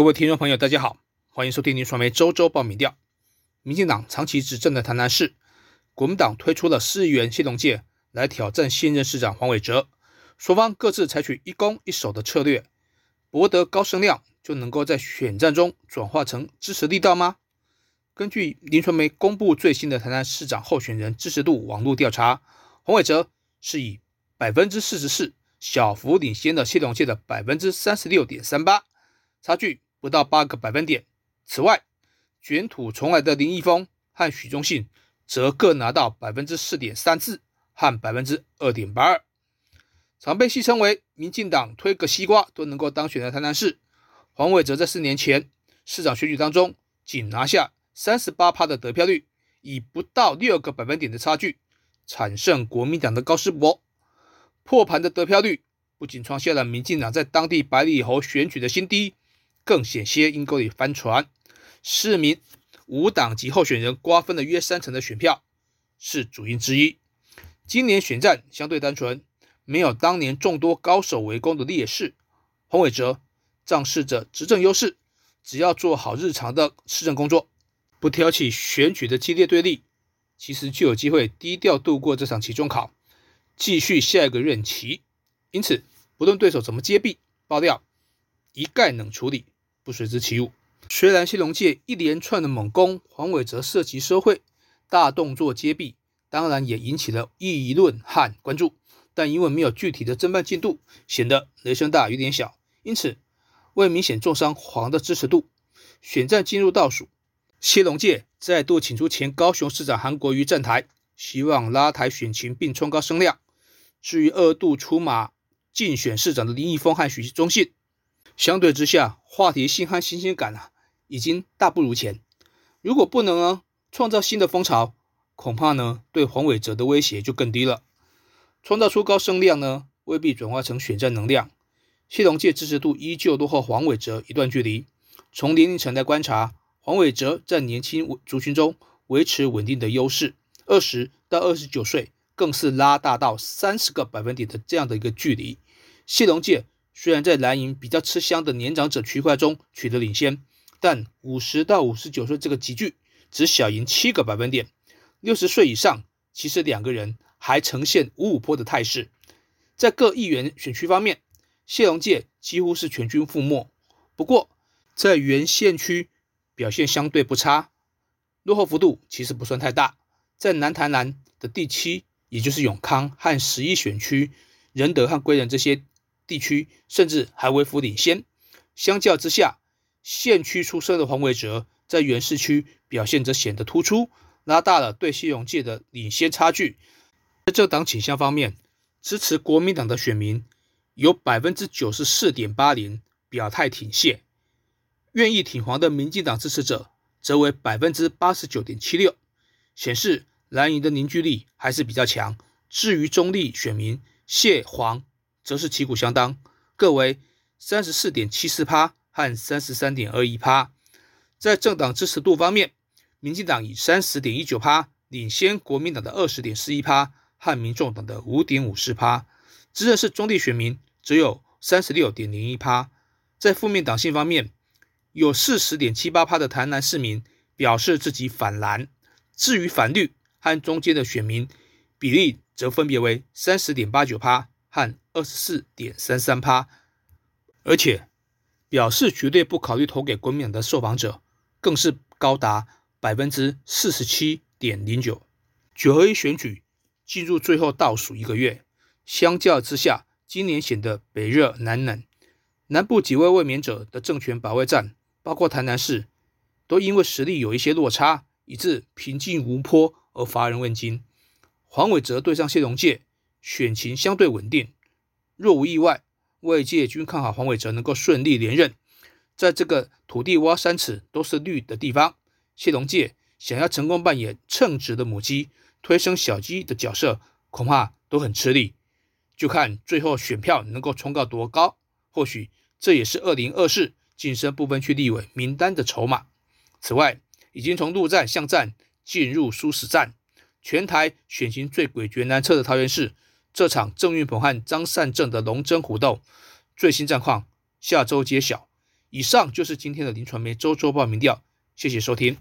各位听众朋友，大家好，欢迎收听林传媒周周报民调。民进党长期执政的台南市，国民党推出了市议员谢龙介来挑战现任市长黄伟哲，双方各自采取一攻一守的策略，博得高声量，就能够在选战中转化成支持力道吗？根据林传媒公布最新的台南市长候选人支持度网络调查，黄伟哲是以百分之四十四小幅领先的谢龙介的百分之三十六点三八。差距不到八个百分点。此外，卷土重来的林毅峰和许忠信则各拿到百分之四点三四和百分之二点八二。常被戏称为民进党推个西瓜都能够当选的台南市，黄伟哲在四年前市长选举当中仅拿下三十八趴的得票率，以不到六个百分点的差距产胜国民党的高士博，破盘的得票率不仅创下了民进党在当地百里侯选举的新低。更险些阴沟里翻船，市民无党籍候选人瓜分了约三成的选票，是主因之一。今年选战相对单纯，没有当年众多高手围攻的劣势。洪伟哲仗势着执政优势，只要做好日常的市政工作，不挑起选举的激烈对立，其实就有机会低调度过这场期中考，继续下一个任期。因此，不论对手怎么揭弊爆料。一概能处理，不随之起舞。虽然谢龙介一连串的猛攻，黄伟哲涉及社会大动作揭弊，当然也引起了议论和关注。但因为没有具体的侦办进度，显得雷声大雨点小，因此为明显重伤黄的支持度。选战进入倒数，谢龙介再度请出前高雄市长韩国瑜站台，希望拉抬选情并冲高声量。至于二度出马竞选市长的林毅峰和许忠信。相对之下，话题性和新鲜感啊，已经大不如前。如果不能呢，创造新的风潮，恐怕呢，对黄伟哲的威胁就更低了。创造出高声量呢，未必转化成选战能量。谢龙介支持度依旧落后黄伟哲一段距离。从年龄层来观察，黄伟哲在年轻族群中维持稳定的优势，二十到二十九岁更是拉大到三十个百分点的这样的一个距离。谢龙介。虽然在蓝营比较吃香的年长者区块中取得领先，但五十到五十九岁这个集距只小赢七个百分点。六十岁以上，其实两个人还呈现五五坡的态势。在各议员选区方面，谢龙介几乎是全军覆没。不过在原县区表现相对不差，落后幅度其实不算太大。在南台南的第七，也就是永康和十一选区，仁德和归仁这些。地区甚至还微幅领先，相较之下，县区出身的黄伟哲在原市区表现则显得突出，拉大了对谢永界的领先差距。在政党倾向方面，支持国民党的选民有百分之九十四点八零表态挺谢，愿意挺黄的民进党支持者则为百分之八十九点七六，显示蓝营的凝聚力还是比较强。至于中立选民，谢黄。则是旗鼓相当，各为三十四点七四趴和三十三点二一趴。在政党支持度方面，民进党以三十点一九趴领先国民党的二十点四一趴和民众党的五点五四趴。执政是中立选民只有三十六点零一趴。在负面党性方面，有四十点七八趴的台南市民表示自己反蓝，至于反绿和中间的选民比例则分别为三十点八九趴。和二十四点三三趴，而且表示绝对不考虑投给国民党的受访者，更是高达百分之四十七点零九。九合一选举进入最后倒数一个月，相较之下，今年显得北热南冷。南部几位卫冕者的政权保卫战，包括台南市，都因为实力有一些落差，以致平静无波而乏人问津。黄伟哲对上谢龙介。选情相对稳定，若无意外，外界均看好黄伟哲能够顺利连任。在这个土地挖三尺都是绿的地方，谢龙介想要成功扮演称职的母鸡、推升小鸡的角色，恐怕都很吃力。就看最后选票能够冲到多高，或许这也是二零二四晋升部分区立委名单的筹码。此外，已经从陆战巷战进入殊死战，全台选情最诡谲难测的桃园市。这场郑运鹏和张善政的龙争虎斗，最新战况下周揭晓。以上就是今天的林传媒周周报民调，谢谢收听。